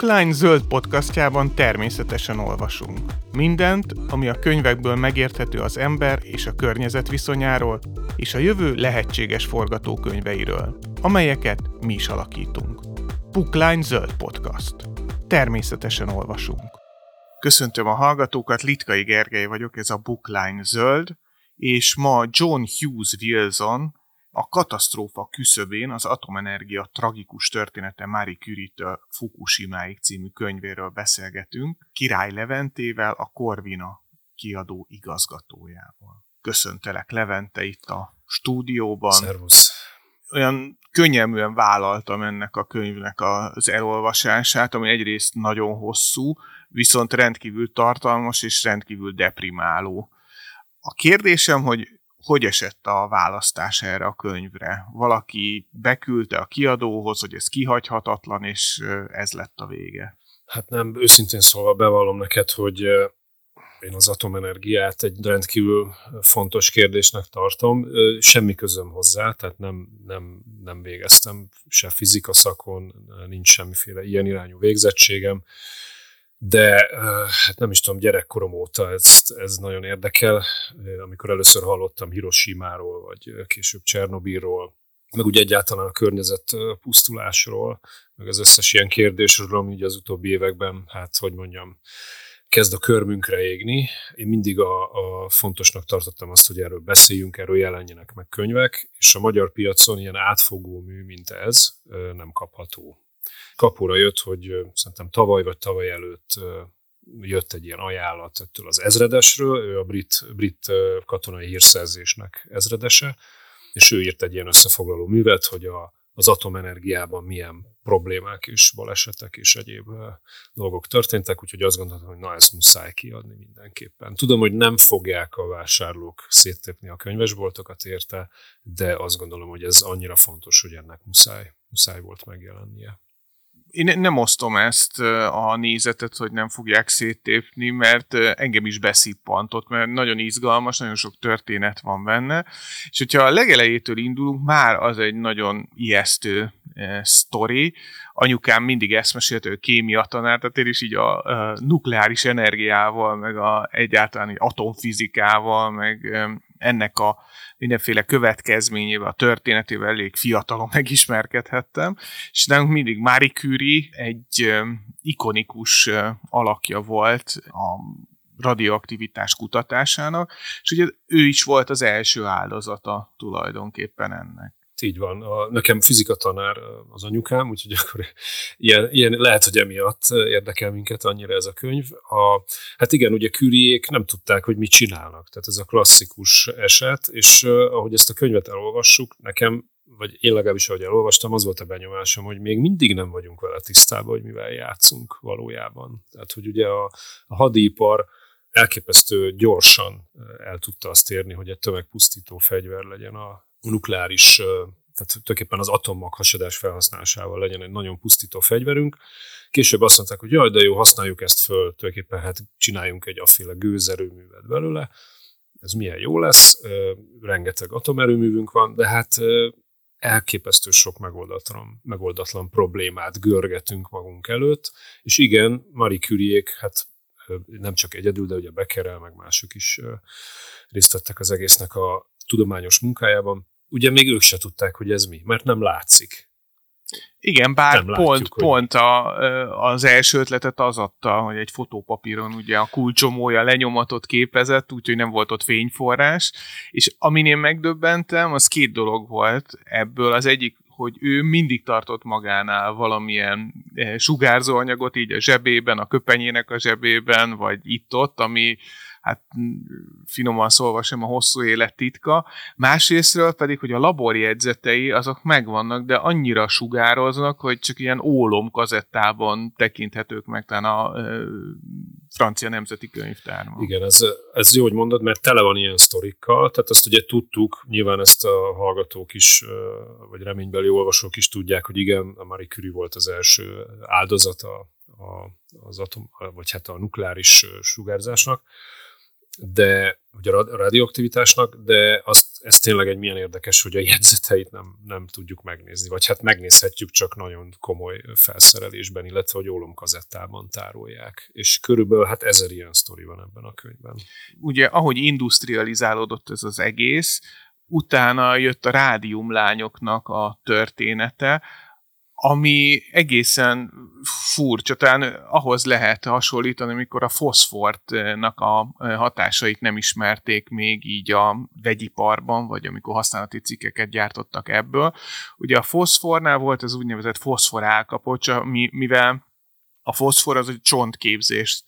Bookline zöld podcastjában természetesen olvasunk. Mindent, ami a könyvekből megérthető az ember és a környezet viszonyáról, és a jövő lehetséges forgatókönyveiről, amelyeket mi is alakítunk. Bookline zöld podcast. Természetesen olvasunk. Köszöntöm a hallgatókat, Litkai Gergely vagyok, ez a Bookline zöld, és ma John Hughes Wilson, a katasztrófa küszöbén az atomenergia tragikus története Marie Curie-től Fukushimáig című könyvéről beszélgetünk, Király Leventével, a Corvina kiadó igazgatójával. Köszöntelek Levente itt a stúdióban. Szervusz. Olyan könnyelműen vállaltam ennek a könyvnek az elolvasását, ami egyrészt nagyon hosszú, viszont rendkívül tartalmas és rendkívül deprimáló. A kérdésem, hogy hogy esett a választás erre a könyvre? Valaki beküldte a kiadóhoz, hogy ez kihagyhatatlan, és ez lett a vége? Hát nem, őszintén szólva bevallom neked, hogy én az atomenergiát egy rendkívül fontos kérdésnek tartom. Semmi közöm hozzá, tehát nem, nem, nem végeztem se fizika szakon, nincs semmiféle ilyen irányú végzettségem de hát nem is tudom, gyerekkorom óta ez, ez nagyon érdekel. Amikor először hallottam Hiroshima-ról, vagy később Csernobilról, meg ugye egyáltalán a környezet pusztulásról, meg az összes ilyen kérdésről, ami ugye az utóbbi években, hát hogy mondjam, kezd a körmünkre égni. Én mindig a, a fontosnak tartottam azt, hogy erről beszéljünk, erről jelenjenek meg könyvek, és a magyar piacon ilyen átfogó mű, mint ez, nem kapható kapura jött, hogy szerintem tavaly vagy tavaly előtt jött egy ilyen ajánlat ettől az ezredesről, ő a brit, brit katonai hírszerzésnek ezredese, és ő írt egy ilyen összefoglaló művet, hogy a, az atomenergiában milyen problémák és balesetek és egyéb dolgok történtek, úgyhogy azt gondoltam, hogy na ezt muszáj kiadni mindenképpen. Tudom, hogy nem fogják a vásárlók széttépni a könyvesboltokat érte, de azt gondolom, hogy ez annyira fontos, hogy ennek muszáj, muszáj volt megjelennie én nem osztom ezt a nézetet, hogy nem fogják széttépni, mert engem is beszippantott, mert nagyon izgalmas, nagyon sok történet van benne, és hogyha a legelejétől indulunk, már az egy nagyon ijesztő sztori. Anyukám mindig ezt mesélt, ő kémia tanár, tehát én is így a, a nukleáris energiával, meg a egyáltalán atomfizikával, meg ennek a mindenféle következményével, a történetével elég fiatalon megismerkedhettem, és nálunk mindig Marie Curie egy ikonikus alakja volt a radioaktivitás kutatásának, és ugye ő is volt az első áldozata tulajdonképpen ennek így van. A, nekem fizika tanár az anyukám, úgyhogy akkor ilyen, ilyen, lehet, hogy emiatt érdekel minket annyira ez a könyv. A, hát igen, ugye Küriék nem tudták, hogy mit csinálnak. Tehát ez a klasszikus eset, és ahogy ezt a könyvet elolvassuk, nekem vagy én legalábbis, ahogy elolvastam, az volt a benyomásom, hogy még mindig nem vagyunk vele tisztában, hogy mivel játszunk valójában. Tehát, hogy ugye a, a hadipar elképesztő gyorsan el tudta azt érni, hogy egy tömegpusztító fegyver legyen a, nukleáris, tehát tulajdonképpen az atommag hasadás felhasználásával legyen egy nagyon pusztító fegyverünk. Később azt mondták, hogy jaj, de jó, használjuk ezt föl, tulajdonképpen hát csináljunk egy afféle gőzerőművet belőle, ez milyen jó lesz, rengeteg atomerőművünk van, de hát elképesztő sok megoldatlan, megoldatlan problémát görgetünk magunk előtt, és igen, Marie Curie-ék, hát nem csak egyedül, de ugye Becquerel, meg mások is részt vettek az egésznek a tudományos munkájában, ugye még ők se tudták, hogy ez mi, mert nem látszik. Igen, bár nem pont, látjuk, pont a, az első ötletet az adta, hogy egy fotópapíron ugye a kulcsomója lenyomatot képezett, úgyhogy nem volt ott fényforrás, és amin én megdöbbentem, az két dolog volt ebből. Az egyik, hogy ő mindig tartott magánál valamilyen sugárzóanyagot így a zsebében, a köpenyének a zsebében, vagy itt-ott, ami hát finoman szólva sem a hosszú élet titka. Másrésztről pedig, hogy a laborjegyzetei azok megvannak, de annyira sugároznak, hogy csak ilyen ólom kazettában tekinthetők meg talán a ö, francia nemzeti könyvtárban. Igen, ez, ez jó, hogy mondod, mert tele van ilyen sztorikkal, tehát azt ugye tudtuk, nyilván ezt a hallgatók is, vagy reménybeli olvasók is tudják, hogy igen, a Marie Curie volt az első áldozata az atom, vagy hát a nukleáris sugárzásnak, de ugye a radioaktivitásnak, de azt ez tényleg egy milyen érdekes, hogy a jegyzeteit nem, nem tudjuk megnézni, vagy hát megnézhetjük csak nagyon komoly felszerelésben, illetve hogy ólomkazettában tárolják. És körülbelül hát ezer ilyen sztori van ebben a könyvben. Ugye, ahogy industrializálódott ez az egész, utána jött a rádiumlányoknak a története, ami egészen furcsa, talán ahhoz lehet hasonlítani, amikor a foszfortnak a hatásait nem ismerték még így a vegyiparban, vagy amikor használati cikkeket gyártottak ebből. Ugye a foszfornál volt az úgynevezett foszfor álkapocs, mivel a foszfor az egy csontképzést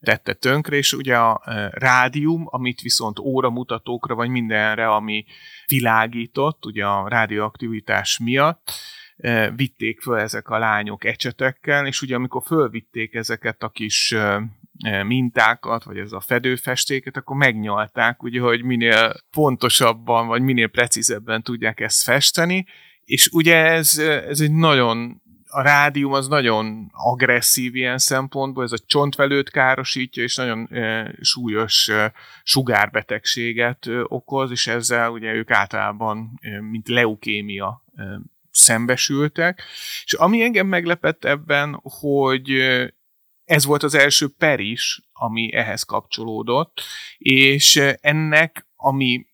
tette tönkre, és ugye a rádium, amit viszont óramutatókra, vagy mindenre, ami világított, ugye a radioaktivitás miatt, vitték föl ezek a lányok ecsetekkel, és ugye amikor fölvitték ezeket a kis mintákat, vagy ez a fedőfestéket, akkor megnyalták, ugye, hogy minél pontosabban, vagy minél precízebben tudják ezt festeni, és ugye ez, ez egy nagyon a rádium az nagyon agresszív ilyen szempontból, ez a csontvelőt károsítja, és nagyon e, súlyos e, sugárbetegséget e, okoz, és ezzel ugye ők általában, e, mint leukémia e, szembesültek. És ami engem meglepett ebben, hogy ez volt az első per is, ami ehhez kapcsolódott, és ennek, ami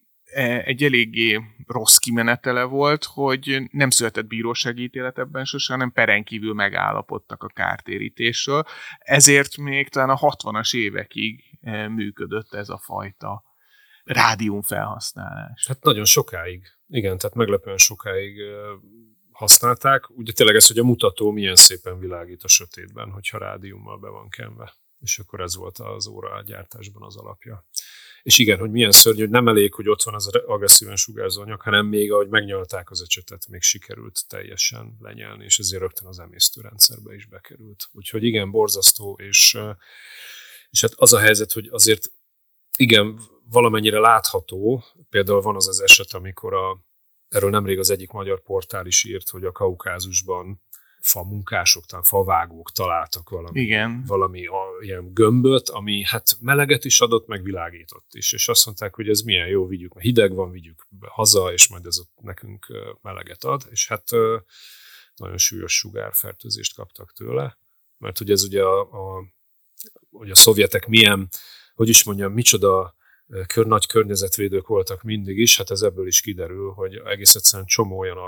egy eléggé rossz kimenetele volt, hogy nem született bírósági ítélet ebben sosem, hanem peren kívül megállapodtak a kártérítésről. Ezért még talán a 60-as évekig működött ez a fajta rádium felhasználás. Hát nagyon sokáig. Igen, tehát meglepően sokáig használták. Ugye tényleg ez, hogy a mutató milyen szépen világít a sötétben, hogyha rádiummal be van kenve. És akkor ez volt az óra gyártásban az alapja. És igen, hogy milyen szörnyű, hogy nem elég, hogy ott van az agresszíven sugárzó anyag, hanem még ahogy megnyalták az ecsetet, még sikerült teljesen lenyelni, és ezért rögtön az emésztőrendszerbe is bekerült. Úgyhogy igen, borzasztó, és, és hát az a helyzet, hogy azért igen, valamennyire látható, például van az az eset, amikor a, Erről nemrég az egyik magyar portál is írt, hogy a Kaukázusban fa munkások, talán favágók találtak valami, Igen. valami a, ilyen gömböt, ami hát meleget is adott, meg világított is. És azt mondták, hogy ez milyen jó, vigyük, mert hideg van, vigyük haza, és majd ez ott nekünk meleget ad. És hát nagyon súlyos sugárfertőzést kaptak tőle, mert ugye ez ugye a, a, hogy a szovjetek milyen, hogy is mondjam, micsoda kör, nagy környezetvédők voltak mindig is, hát ez ebből is kiderül, hogy egész egyszerűen csomó olyan,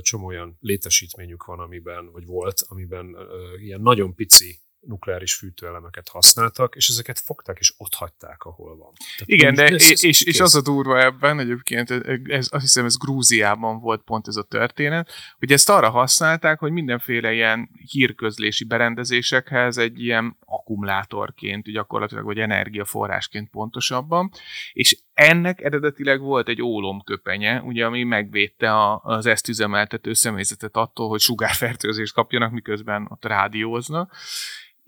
csomó olyan létesítményük van, amiben, vagy volt, amiben ilyen nagyon pici nukleáris fűtőelemeket használtak, és ezeket fogták és ott hagyták, ahol van. Tehát Igen, de ez, és, és, és az a durva ebben egyébként, ez, azt hiszem ez Grúziában volt pont ez a történet, hogy ezt arra használták, hogy mindenféle ilyen hírközlési berendezésekhez egy ilyen akkumulátorként, gyakorlatilag, vagy energiaforrásként pontosabban, és ennek eredetileg volt egy ólomköpenye, ugye, ami megvédte a, az ezt üzemeltető személyzetet attól, hogy sugárfertőzést kapjanak, miközben ott rádióznak,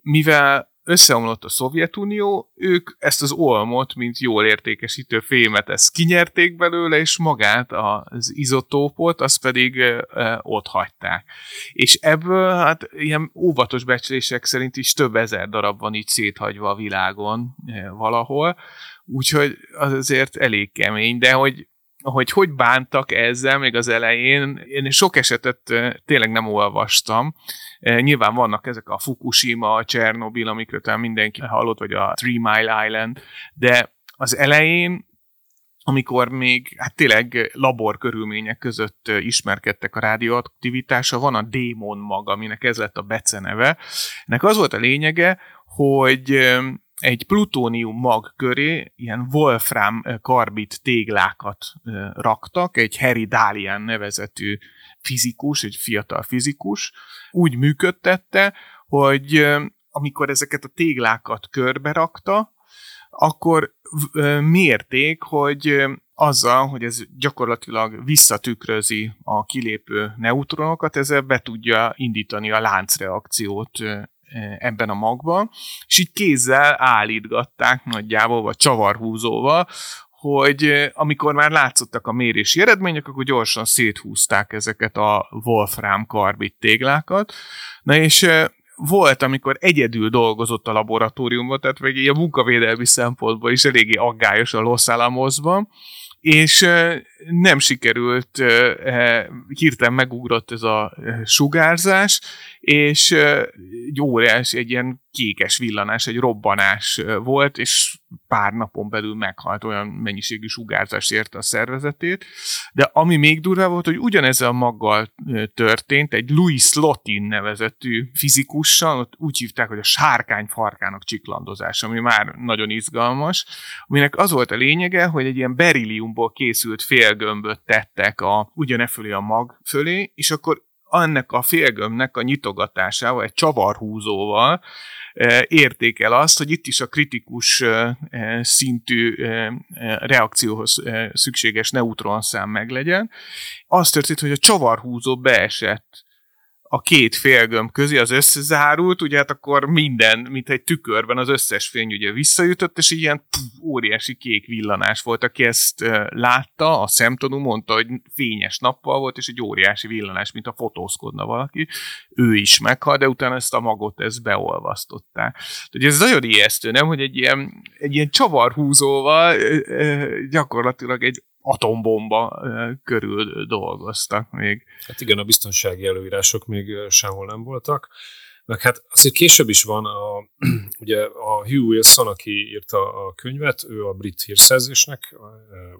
mivel összeomlott a Szovjetunió, ők ezt az olmot, mint jól értékesítő fémet, ezt kinyerték belőle, és magát az izotópot, azt pedig e, ott hagyták. És ebből hát ilyen óvatos becslések szerint is több ezer darab van így széthagyva a világon e, valahol, úgyhogy az azért elég kemény, de hogy hogy hogy bántak ezzel még az elején, én sok esetet tényleg nem olvastam. Nyilván vannak ezek a Fukushima, a Chernobyl, amikről talán mindenki hallott, vagy a Three Mile Island, de az elején amikor még hát tényleg labor körülmények között ismerkedtek a rádióaktivitása, van a démon mag, aminek ez lett a beceneve. Ennek az volt a lényege, hogy egy plutónium mag köré ilyen wolfram karbit téglákat raktak, egy Harry Dalian nevezetű fizikus, egy fiatal fizikus, úgy működtette, hogy amikor ezeket a téglákat körbe rakta, akkor mérték, hogy azzal, hogy ez gyakorlatilag visszatükrözi a kilépő neutronokat, ezzel be tudja indítani a láncreakciót ebben a magban, és így kézzel állítgatták nagyjából, vagy csavarhúzóval, hogy amikor már látszottak a mérési eredmények, akkor gyorsan széthúzták ezeket a Wolfram karbit téglákat. Na és volt, amikor egyedül dolgozott a laboratóriumban, tehát vagy a munkavédelmi szempontból is eléggé aggályos a Los Alamosban, és nem sikerült, hirtelen megugrott ez a sugárzás, és egy óriás, egy ilyen kékes villanás, egy robbanás volt, és pár napon belül meghalt, olyan mennyiségű sugárzás érte a szervezetét. De ami még durva volt, hogy ugyanezzel a maggal történt, egy Louis Lotin nevezetű fizikussal, ott úgy hívták, hogy a sárkány farkának csiklandozása, ami már nagyon izgalmas, aminek az volt a lényege, hogy egy ilyen berilliumból készült félgömböt tettek a, ugyane fölé a mag fölé, és akkor annak a félgömbnek a nyitogatásával, egy csavarhúzóval érték el azt, hogy itt is a kritikus szintű reakcióhoz szükséges neutronszám meglegyen. Az történt, hogy a csavarhúzó beesett a két félgömb közé az összezárult, ugye hát akkor minden, mint egy tükörben az összes fény ugye visszajutott, és ilyen pff, óriási kék villanás volt, aki ezt látta, a szemtanú mondta, hogy fényes nappal volt, és egy óriási villanás, mint a fotózkodna valaki. Ő is meghal, de utána ezt a magot ezt beolvasztották. Ugye ez nagyon ijesztő, nem, hogy egy ilyen, egy ilyen csavarhúzóval gyakorlatilag egy atombomba körül dolgoztak még. Hát igen, a biztonsági előírások még sehol nem voltak. Meg hát azért később is van, a, ugye a Hugh Wilson, aki írta a könyvet, ő a brit hírszerzésnek,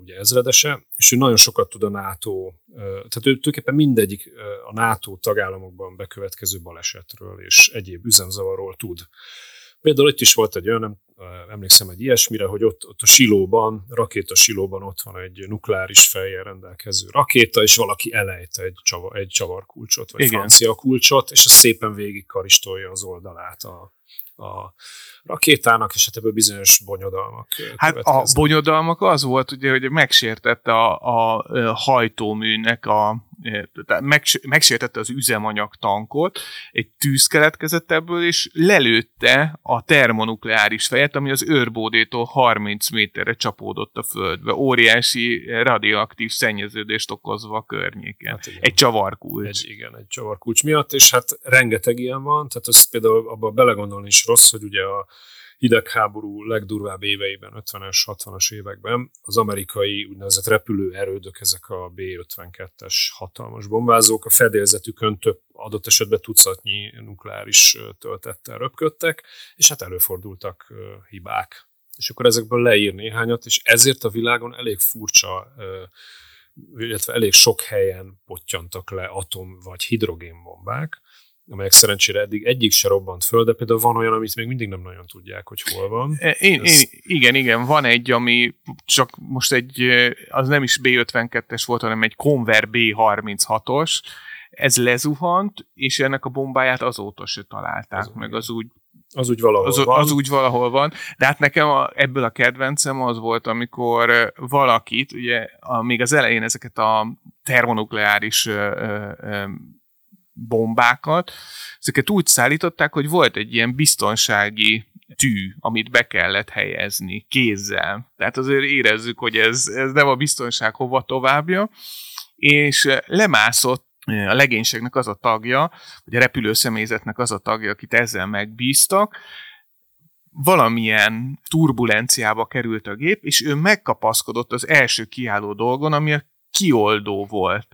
ugye ezredese, és ő nagyon sokat tud a NATO, tehát ő tulajdonképpen mindegyik a NATO tagállamokban bekövetkező balesetről és egyéb üzemzavarról tud. Például itt is volt egy olyan, nem emlékszem egy ilyesmire, hogy ott, ott a silóban, rakéta silóban ott van egy nukleáris fejjel rendelkező rakéta, és valaki elejt egy, csavar, egy csavarkulcsot, vagy Igen. francia kulcsot, és az szépen végig karistolja az oldalát a, a rakétának, és hát ebből bizonyos bonyodalmak Hát a bonyodalmak az volt, ugye, hogy megsértette a, a hajtóműnek a megsértette az üzemanyag tankot, egy tűz keletkezett ebből, és lelőtte a termonukleáris fejet, ami az őrbódétól 30 méterre csapódott a földbe. Óriási radioaktív szennyeződést okozva a környéken. Hát egy csavarkulcs. Egy, igen, egy csavarkulcs miatt, és hát rengeteg ilyen van, tehát az például abban belegondolni is rossz, hogy ugye a hidegháború legdurvább éveiben, 50-es, 60-as években az amerikai úgynevezett repülő erődök, ezek a B-52-es hatalmas bombázók, a fedélzetükön több adott esetben tucatnyi nukleáris töltettel röpködtek, és hát előfordultak hibák. És akkor ezekből leír néhányat, és ezért a világon elég furcsa illetve elég sok helyen pottyantak le atom- vagy hidrogénbombák, amelyek szerencsére eddig egyik se robbant föl, de például van olyan, amit még mindig nem nagyon tudják, hogy hol van. E, én, Ez... én, igen, igen, van egy, ami csak most egy, az nem is B52-es volt, hanem egy Conver B36-os, ez lezuhant, és ennek a bombáját azóta se találták az meg, az úgy az úgy valahol az, van. Az úgy valahol van, de hát nekem a, ebből a kedvencem az volt, amikor valakit, ugye a, még az elején ezeket a termonukleáris ö, ö, bombákat, ezeket úgy szállították, hogy volt egy ilyen biztonsági tű, amit be kellett helyezni kézzel. Tehát azért érezzük, hogy ez, ez nem a biztonság hova továbbja, és lemászott a legénységnek az a tagja, vagy a repülőszemélyzetnek az a tagja, akit ezzel megbíztak, valamilyen turbulenciába került a gép, és ő megkapaszkodott az első kiálló dolgon, ami a kioldó volt.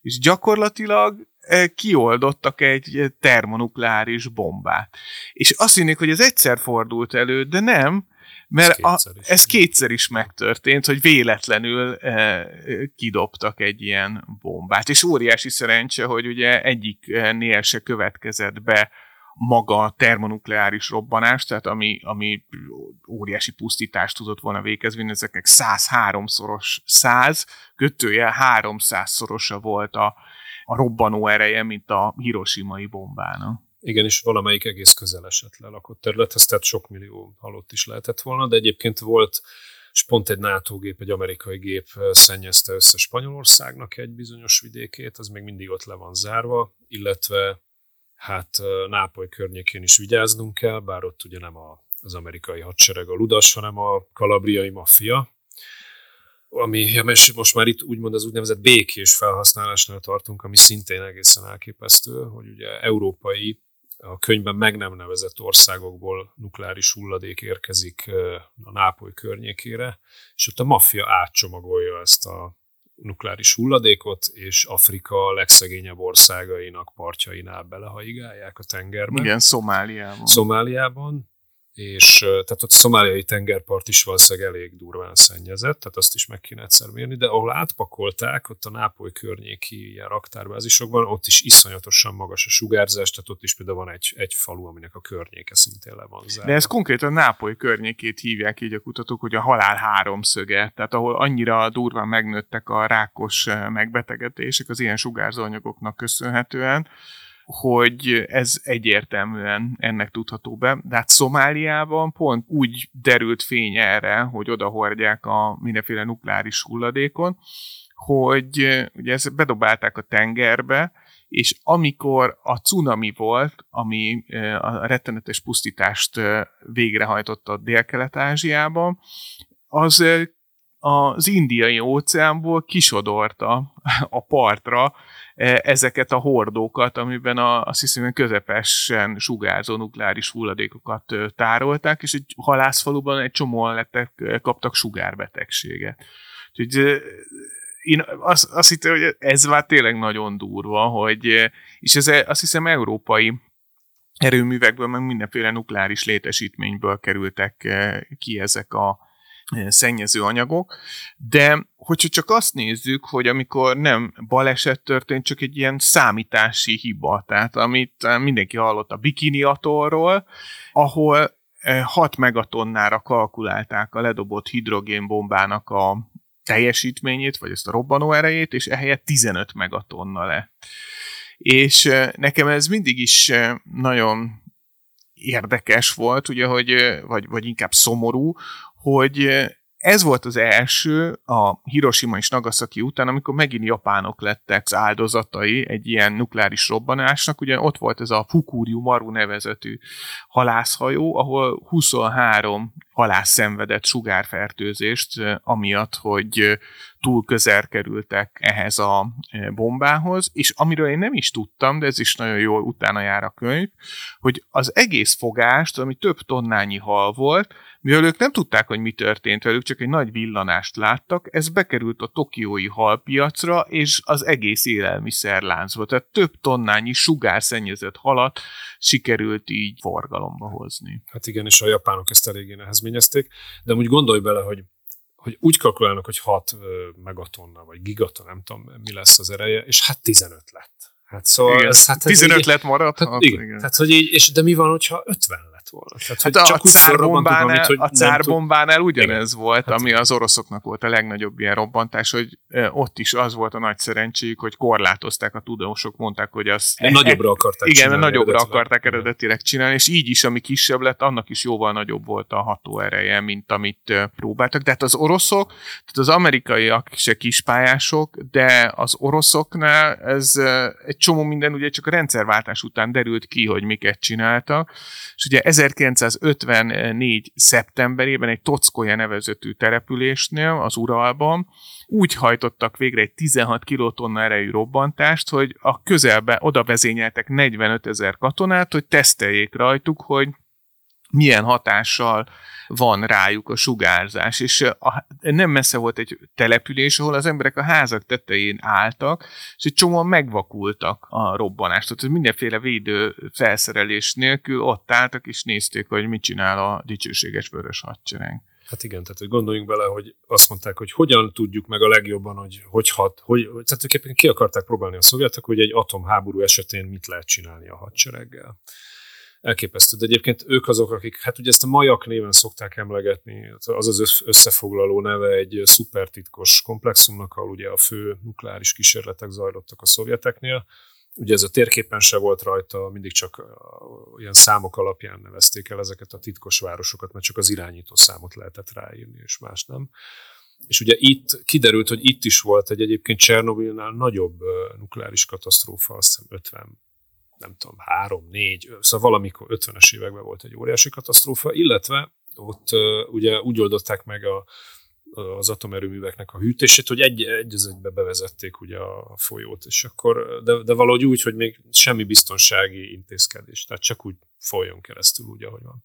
És gyakorlatilag kioldottak egy termonukleáris bombát. És azt hinnék, hogy ez egyszer fordult elő, de nem, mert ez kétszer, a, ez kétszer is megtörtént, hogy véletlenül e, kidobtak egy ilyen bombát. És óriási szerencse, hogy ugye egyiknél se következett be maga a termonukleáris robbanás, tehát ami, ami óriási pusztítást tudott volna végezni, ezeknek 103-szoros 100, kötője 300-szorosa volt a, a robbanó ereje, mint a hiroshimai bombának. Igen, és valamelyik egész közel esett le területhez, tehát sok millió halott is lehetett volna, de egyébként volt, és pont egy NATO gép, egy amerikai gép szennyezte össze Spanyolországnak egy bizonyos vidékét, az még mindig ott le van zárva, illetve hát Nápoly környékén is vigyáznunk kell, bár ott ugye nem a, az amerikai hadsereg a ludas, hanem a kalabriai maffia, ami most már itt úgymond az úgynevezett békés felhasználásnál tartunk, ami szintén egészen elképesztő, hogy ugye európai a könyvben meg nem nevezett országokból nukleáris hulladék érkezik a Nápoly környékére, és ott a maffia átcsomagolja ezt a nukleáris hulladékot, és Afrika legszegényebb országainak partjainál belehaigálják a tengerbe. Igen, Szomáliában. Szomáliában, és tehát ott a szomáliai tengerpart is valószínűleg elég durván szennyezett, tehát azt is meg kéne egyszer mérni, de ahol átpakolták, ott a Nápoly környéki ilyen raktárbázisokban, ott is iszonyatosan magas a sugárzás, tehát ott is például van egy, egy falu, aminek a környéke szintén le van zárva. De ez konkrétan Nápoly környékét hívják így a kutatók, hogy a halál háromszöge, tehát ahol annyira durván megnőttek a rákos megbetegedések az ilyen sugárzóanyagoknak köszönhetően, hogy ez egyértelműen ennek tudható be. De hát Szomáliában pont úgy derült fény erre, hogy odahordják a mindenféle nukleáris hulladékon, hogy ugye ezt bedobálták a tengerbe, és amikor a cunami volt, ami a rettenetes pusztítást végrehajtotta Dél-Kelet-Ázsiában, az az indiai óceánból kisodorta a partra E, ezeket a hordókat, amiben a, azt hiszem, közepesen sugárzó nukleáris hulladékokat tárolták, és egy halászfaluban egy csomóan lettek, kaptak sugárbetegséget. Úgyhogy én azt, azt hittem, hogy ez már tényleg nagyon durva, hogy, és ez azt hiszem európai erőművekből, meg mindenféle nukleáris létesítményből kerültek ki ezek a, szennyező anyagok, de hogyha csak azt nézzük, hogy amikor nem baleset történt, csak egy ilyen számítási hiba, tehát amit mindenki hallott a bikini atorról, ahol 6 megatonnára kalkulálták a ledobott hidrogénbombának a teljesítményét, vagy ezt a robbanó erejét, és ehelyett 15 megatonna lett. És nekem ez mindig is nagyon érdekes volt, ugye, hogy, vagy, vagy inkább szomorú, hogy ez volt az első a Hiroshima és Nagasaki után, amikor megint japánok lettek az áldozatai egy ilyen nukleáris robbanásnak. Ugye ott volt ez a Fukuriu Maru nevezetű halászhajó, ahol 23 halász szenvedett sugárfertőzést, amiatt, hogy túl közel kerültek ehhez a bombához, és amiről én nem is tudtam, de ez is nagyon jól utána jár a könyv, hogy az egész fogást, ami több tonnányi hal volt, mivel ők nem tudták, hogy mi történt velük, csak egy nagy villanást láttak, ez bekerült a tokiói halpiacra, és az egész élelmiszerláncba. Tehát több tonnányi sugárszennyezett halat sikerült így forgalomba hozni. Hát igen, és a japánok ezt eléggé nehezményezték, de úgy gondolj bele, hogy hogy úgy kalkulálnak, hogy 6 megatonna, vagy gigatonna, nem tudom, mi lesz az ereje, és hát 15 lett. Hát szóval igen, ez, hát 15 így, lett maradt? Hát, igen. igen. Tehát, hogy így, és de mi van, hogyha 50 lett volna? Tehát, hát a, csak a cárbombánál, amit, a cárbombánál ugyanez igen. volt, hát ami igen. az oroszoknak volt a legnagyobb ilyen robbantás, hogy ott is az volt a nagy szerencséjük, hogy korlátozták a tudósok, mondták, hogy az... E, nagyobbra akarták Igen, csinálni, nagyobbra akarták eredetileg csinálni, és így is, ami kisebb lett, annak is jóval nagyobb volt a hatóereje, mint amit próbáltak. De hát az oroszok, tehát az amerikaiak se kispályások, de az oroszoknál ez egy csomó minden ugye csak a rendszerváltás után derült ki, hogy miket csináltak, és ugye 1954. szeptemberében egy Tockoja nevezetű településnél, az Uralban, úgy hajtottak végre egy 16 kilotonna erejű robbantást, hogy a közelbe oda vezényeltek 45 ezer katonát, hogy teszteljék rajtuk, hogy milyen hatással van rájuk a sugárzás, és a, nem messze volt egy település, ahol az emberek a házak tetején álltak, és egy csomóan megvakultak a robbanást. Tehát mindenféle védő felszerelés nélkül ott álltak, és nézték, hogy mit csinál a dicsőséges vörös hadsereg. Hát igen, tehát hogy gondoljunk bele, hogy azt mondták, hogy hogyan tudjuk meg a legjobban, hogy hogy hat, hogy, tehát ki akarták próbálni a szovjetek, hogy egy atomháború esetén mit lehet csinálni a hadsereggel elképesztő. De egyébként ők azok, akik, hát ugye ezt a majak néven szokták emlegetni, az az összefoglaló neve egy szupertitkos komplexumnak, ahol ugye a fő nukleáris kísérletek zajlottak a szovjeteknél. Ugye ez a térképen se volt rajta, mindig csak ilyen számok alapján nevezték el ezeket a titkos városokat, mert csak az irányító számot lehetett ráírni, és más nem. És ugye itt kiderült, hogy itt is volt egy egyébként Csernobilnál nagyobb nukleáris katasztrófa, azt hiszem 50 nem tudom, három, négy, szóval valamikor 50-es években volt egy óriási katasztrófa, illetve ott ugye úgy oldották meg a, az atomerőműveknek a hűtését, hogy egy, egy az egybe bevezették ugye a folyót, és akkor, de, de valahogy úgy, hogy még semmi biztonsági intézkedés, tehát csak úgy folyjon keresztül úgy, ahogy van.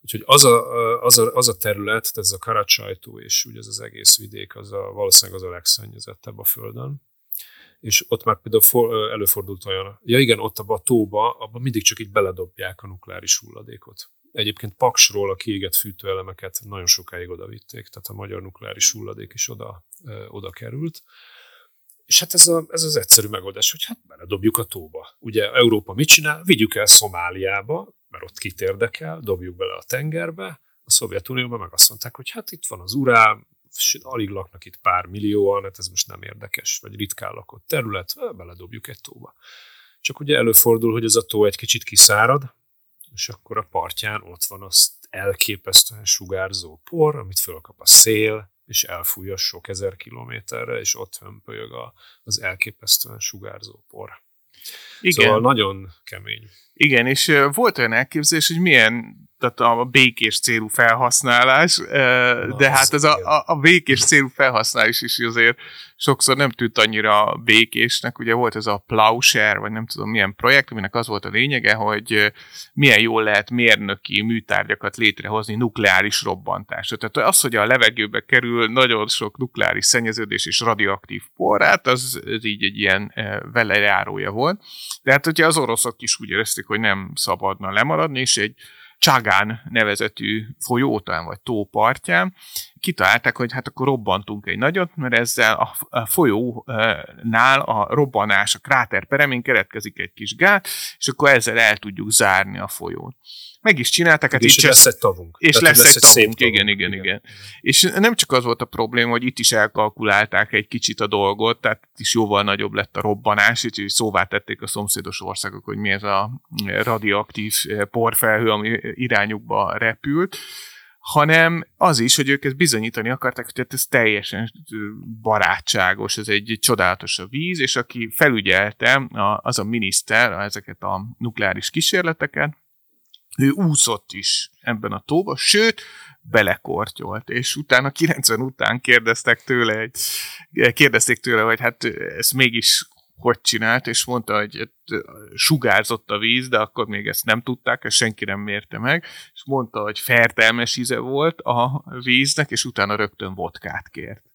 Úgyhogy az a, az a, az a terület, ez a Karacsajtó és ugye ez az egész vidék, az a, valószínűleg az a legszennyezettebb a Földön. És ott már például for, előfordult olyan, ja igen, ott abban a tóba, abban mindig csak így beledobják a nukleáris hulladékot. Egyébként Paksról a kiégett fűtőelemeket nagyon sokáig oda vitték, tehát a magyar nukleáris hulladék is oda, oda került. És hát ez, a, ez az egyszerű megoldás, hogy hát beledobjuk a tóba. Ugye Európa mit csinál? Vigyük el Szomáliába, mert ott kit érdekel, dobjuk bele a tengerbe, a Szovjetunióban meg azt mondták, hogy hát itt van az urán, alig laknak itt pár millióan, hát ez most nem érdekes, vagy ritkán lakott terület, beledobjuk egy tóba. Csak ugye előfordul, hogy ez a tó egy kicsit kiszárad, és akkor a partján ott van az elképesztően sugárzó por, amit fölkap a szél, és elfújja sok ezer kilométerre, és ott hömpölyög az elképesztően sugárzó por. Igen. Szóval nagyon kemény. Igen, és volt olyan elképzelés, hogy milyen tehát a békés célú felhasználás, Na, de hát ez a, a, a békés célú felhasználás is azért sokszor nem tűnt annyira békésnek. Ugye volt ez a Plauser, vagy nem tudom milyen projekt, aminek az volt a lényege, hogy milyen jól lehet mérnöki műtárgyakat létrehozni nukleáris robbantásra. Tehát az, hogy a levegőbe kerül nagyon sok nukleáris szennyeződés és radioaktív porrát, az, az így egy ilyen velejárója volt. De hát ugye az oroszok is úgy érezték, hogy nem szabadna lemaradni, és egy Csagán nevezetű folyótán vagy tó partján kitalálták, hogy hát akkor robbantunk egy nagyot, mert ezzel a folyónál a robbanás, a kráter peremén keretkezik egy kis gát, és akkor ezzel el tudjuk zárni a folyót meg is csinálták. Hát és lesz egy tavunk. És Tehát lesz, lesz egy tavunk, tavunk, igen, igen, igen, igen. És nem csak az volt a probléma, hogy itt is elkalkulálták egy kicsit a dolgot, tehát itt is jóval nagyobb lett a robbanás, és szóvá tették a szomszédos országok, hogy mi ez a radioaktív porfelhő, ami irányukba repült hanem az is, hogy ők ezt bizonyítani akarták, hogy ez teljesen barátságos, ez egy, egy csodálatos a víz, és aki felügyelte, az a miniszter ezeket a nukleáris kísérleteket, ő úszott is ebben a tóba, sőt, belekortyolt, és utána 90 után kérdeztek tőle, egy, kérdezték tőle, hogy hát ezt mégis hogy csinált, és mondta, hogy sugárzott a víz, de akkor még ezt nem tudták, ezt senki nem mérte meg, és mondta, hogy fertelmes íze volt a víznek, és utána rögtön vodkát kért.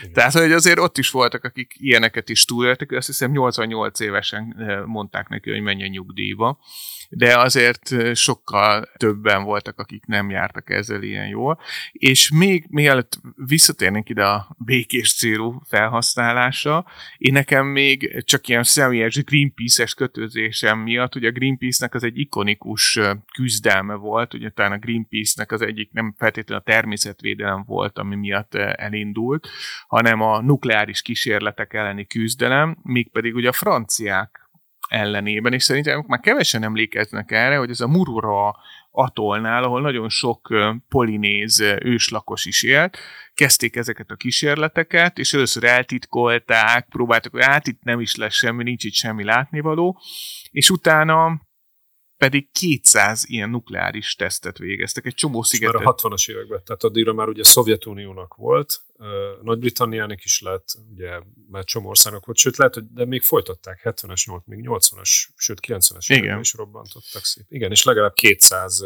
Igen. Tehát, hogy azért ott is voltak, akik ilyeneket is túléltek, azt hiszem 88 évesen mondták neki, hogy menjen nyugdíjba de azért sokkal többen voltak, akik nem jártak ezzel ilyen jól. És még mielőtt visszatérnénk ide a békés célú felhasználása, én nekem még csak ilyen személyes Greenpeace-es kötőzésem miatt, ugye a Greenpeace-nek az egy ikonikus küzdelme volt, ugye talán a Greenpeace-nek az egyik nem feltétlenül a természetvédelem volt, ami miatt elindult, hanem a nukleáris kísérletek elleni küzdelem, mégpedig ugye a franciák ellenében, és szerintem már kevesen emlékeznek erre, hogy ez a Murura atolnál, ahol nagyon sok polinéz őslakos is élt, kezdték ezeket a kísérleteket, és először eltitkolták, próbáltak, hogy hát itt nem is lesz semmi, nincs itt semmi látnivaló, és utána pedig 200 ilyen nukleáris tesztet végeztek, egy csomó szigetet. Már a 60-as években, tehát addigra már ugye Szovjetuniónak volt, Nagy-Britanniának is lett, ugye már csomó országnak volt, sőt lehet, hogy de még folytatták 70-es, 8, még 80-as, sőt 90-es években is robbantottak szép. Igen, és legalább 200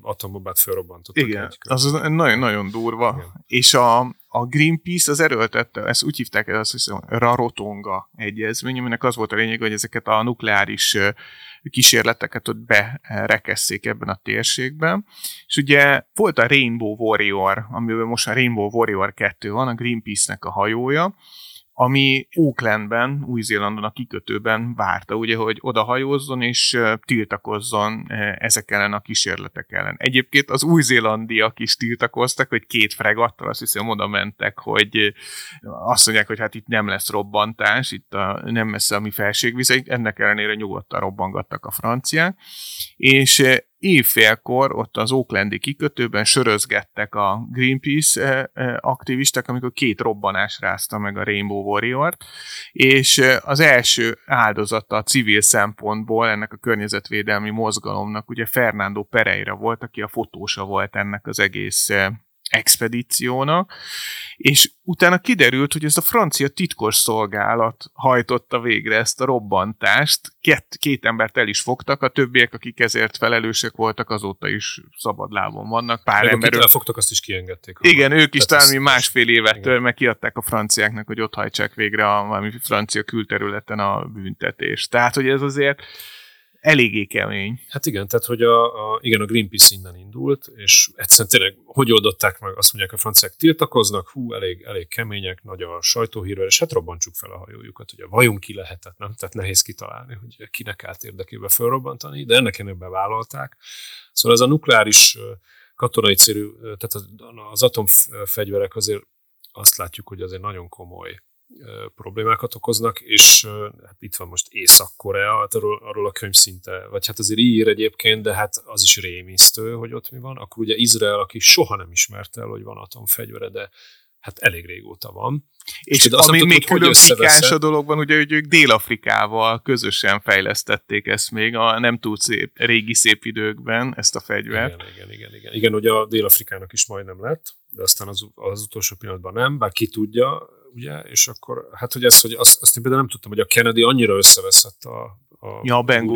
atombombát felrobbantottak. Igen, az nagyon-nagyon durva. Igen. És a, a Greenpeace az erőltette, ezt úgy hívták el, azt hiszem, Rarotonga egyezmény, aminek az volt a lényeg, hogy ezeket a nukleáris kísérleteket ott berekesszék ebben a térségben. És ugye volt a Rainbow Warrior, amiben most a Rainbow Warrior 2 van, a Greenpeace-nek a hajója, ami Aucklandben, Új-Zélandon a kikötőben várta, ugye, hogy oda hajózzon és tiltakozzon ezek ellen a kísérletek ellen. Egyébként az új-zélandiak is tiltakoztak, hogy két fregattal, azt hiszem oda mentek, hogy azt mondják, hogy hát itt nem lesz robbantás, itt a, nem messze a mi felségvizeink, ennek ellenére nyugodtan robbangattak a franciák, és évfélkor ott az Oaklandi kikötőben sörözgettek a Greenpeace eh, eh, aktivisták, amikor két robbanás rázta meg a Rainbow Warrior-t, és eh, az első áldozata a civil szempontból ennek a környezetvédelmi mozgalomnak ugye Fernando Pereira volt, aki a fotósa volt ennek az egész expedíciónak, és utána kiderült, hogy ez a francia titkos szolgálat hajtotta végre ezt a robbantást. Két, két embert el is fogtak, a többiek, akik ezért felelősek voltak, azóta is szabadlábon vannak. Pár Meg ember. elfogtak, azt is kiengedték. Igen, ők is talán másfél évet, igen. meg kiadták a franciáknak, hogy ott hajtsák végre a valami francia külterületen a büntetést. Tehát, hogy ez azért eléggé kemény. Hát igen, tehát hogy a, a, igen, a Greenpeace innen indult, és egyszerűen tényleg, hogy oldották meg, azt mondják, a franciák tiltakoznak, hú, elég, elég kemények, nagy a sajtóhírvel, és hát robbantsuk fel a hajójukat, hogy a vajon ki lehetett, nem? Tehát nehéz kitalálni, hogy kinek állt érdekébe felrobbantani, de ennek ennek bevállalták. Szóval ez a nukleáris katonai célú, tehát az atomfegyverek azért azt látjuk, hogy azért nagyon komoly problémákat okoznak, és hát itt van most Észak-Korea, hát arról, arról a könyv szinte, vagy hát azért ír egyébként, de hát az is rémisztő, hogy ott mi van. Akkor ugye Izrael, aki soha nem ismerte el, hogy van atomfegyvere, de hát elég régóta van. És, és ami még külön pikáns a dologban, ugye, hogy ők Dél-Afrikával közösen fejlesztették ezt még a nem túl szép, régi szép időkben, ezt a fegyvert. Igen, igen, igen. Igen, igen ugye a Dél-Afrikának is majdnem lett, de aztán az, az utolsó pillanatban nem, bár ki tudja, ugye, és akkor, hát hogy ez, hogy azt, azt én például nem tudtam, hogy a Kennedy annyira összeveszett a, a, ja, a Ben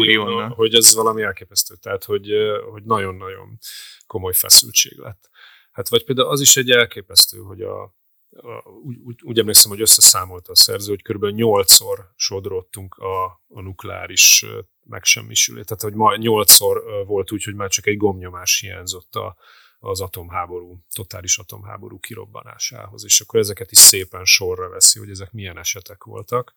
hogy ez valami elképesztő, tehát hogy, hogy nagyon-nagyon komoly feszültség lett. Hát vagy például az is egy elképesztő, hogy a, a úgy, úgy, úgy emlékszem, hogy összeszámolta a szerző, hogy kb. 8-szor sodródtunk a, a nukleáris megsemmisülés. Tehát, hogy ma 8-szor volt úgy, hogy már csak egy gomnyomás hiányzott a, az atomháború, totális atomháború kirobbanásához, és akkor ezeket is szépen sorra veszi, hogy ezek milyen esetek voltak.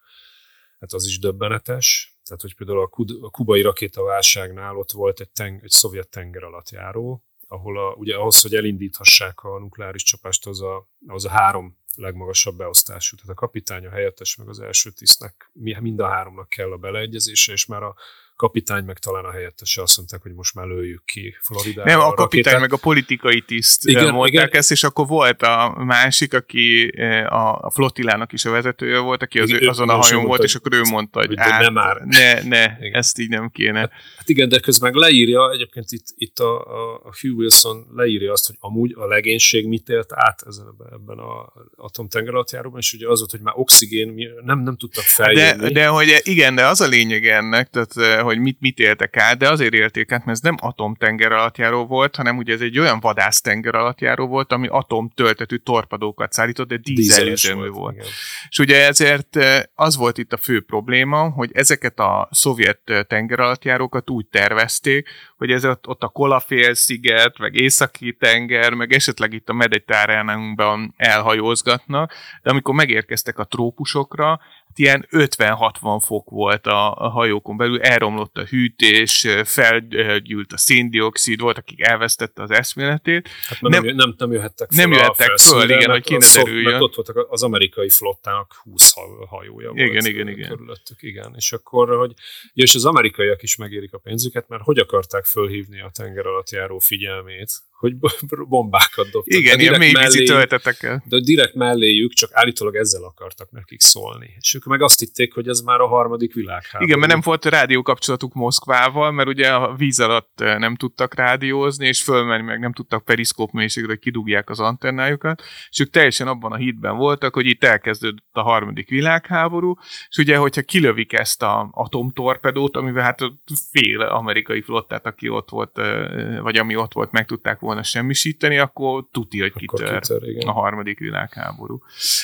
Hát az is döbbenetes. Tehát, hogy például a, a kubai rakétaválságnál ott volt egy, teng, egy szovjet tenger alatt járó, ahol a, ugye ahhoz, hogy elindíthassák a nukleáris csapást, az a, az a három legmagasabb beosztású, tehát a kapitány, a helyettes, meg az első tisztnek, mind a háromnak kell a beleegyezése, és már a kapitány, meg talán a helyettese azt mondták, hogy most már lőjük ki Floridára. Nem, a, a kapitány, meg a politikai tiszt igen, mondták igen. ezt, és akkor volt a másik, aki a, a flottilának is a vezetője volt, aki az, igen, azon a hajón volt, és akkor ő mondta, hogy, hogy át, ne már. Ne, ne, igen. ezt így nem kéne. Hát, hát igen, de közben leírja, egyébként itt, itt a, a, a Hugh Wilson leírja azt, hogy amúgy a legénység mit élt át ezen, ebben a atomtengeralattjáróban, és ugye az volt, hogy már oxigén nem, nem tudtak feljönni. De, de hogy igen, de az a lényeg ennek, tehát hogy mit, mit éltek át, de azért élték át, mert ez nem atomtenger alattjáró volt, hanem ugye ez egy olyan vadásztenger alattjáró volt, ami atomtöltetű torpadókat szállított, de dízelüzemű volt. volt. És ugye ezért az volt itt a fő probléma, hogy ezeket a szovjet tengeralattjárókat úgy tervezték, hogy ez ott, ott a Kolafél-sziget, meg északi tenger, meg esetleg itt a mediterránunkban elhajózgatnak, de amikor megérkeztek a trópusokra, ilyen 50-60 fok volt a, a hajókon belül, elromlott a hűtés, felgyűlt a széndiokszid, volt, akik elvesztette az eszméletét. Hát nem, nem, nem, nem jöhettek föl Nem jöhettek föl, igen, hogy kéne derüljön. Mert ott voltak az amerikai flottának 20 hajója igen, volt igen, igen. körülöttük, igen. És akkor, hogy, és az amerikaiak is megérik a pénzüket, mert hogy akarták fölhívni a tenger alatt járó figyelmét, hogy bombákat dobtak. Igen, ilyen mélyvízi tölteteket. De direkt melléjük, csak állítólag ezzel akartak nekik szólni. És ők meg azt hitték, hogy ez már a harmadik világháború. Igen, mert nem volt rádiókapcsolatuk Moszkvával, mert ugye a víz alatt nem tudtak rádiózni, és fölmenni meg nem tudtak periszkóp mélységre, hogy kidugják az antennájukat, és ők teljesen abban a hitben voltak, hogy itt elkezdődött a harmadik világháború, és ugye, hogyha kilövik ezt a atomtorpedót, amivel hát fél amerikai flottát, aki ott volt, vagy ami ott volt, meg tudták volna volna semmisíteni, akkor tuti, hogy kitör, kitör a harmadik világháború.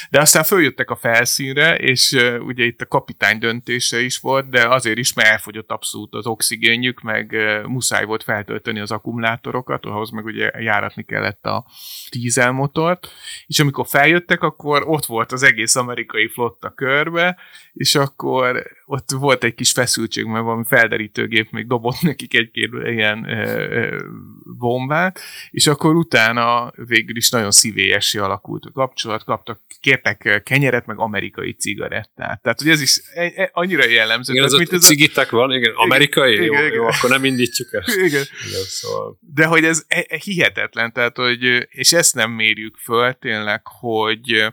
De aztán följöttek a felszínre, és uh, ugye itt a kapitány döntése is volt, de azért is, mert elfogyott abszolút az oxigénjük, meg uh, muszáj volt feltölteni az akkumulátorokat, ahhoz meg ugye járatni kellett a dízelmotort, és amikor feljöttek, akkor ott volt az egész amerikai flotta körbe, és akkor ott volt egy kis feszültség, mert valami felderítőgép még dobott nekik egy-két ilyen bombát, és akkor utána végül is nagyon szívélyesi alakult a kapcsolat, kaptak, kértek kenyeret, meg amerikai cigarettát. Tehát, hogy ez is e, e, annyira jellemző. Igen, ez mint a cigitek van, igen, amerikai, igen, jó, igen, jó, akkor nem indítjuk el. Igen. igen szóval. De hogy ez e, hihetetlen, tehát, hogy, és ezt nem mérjük föl tényleg, hogy,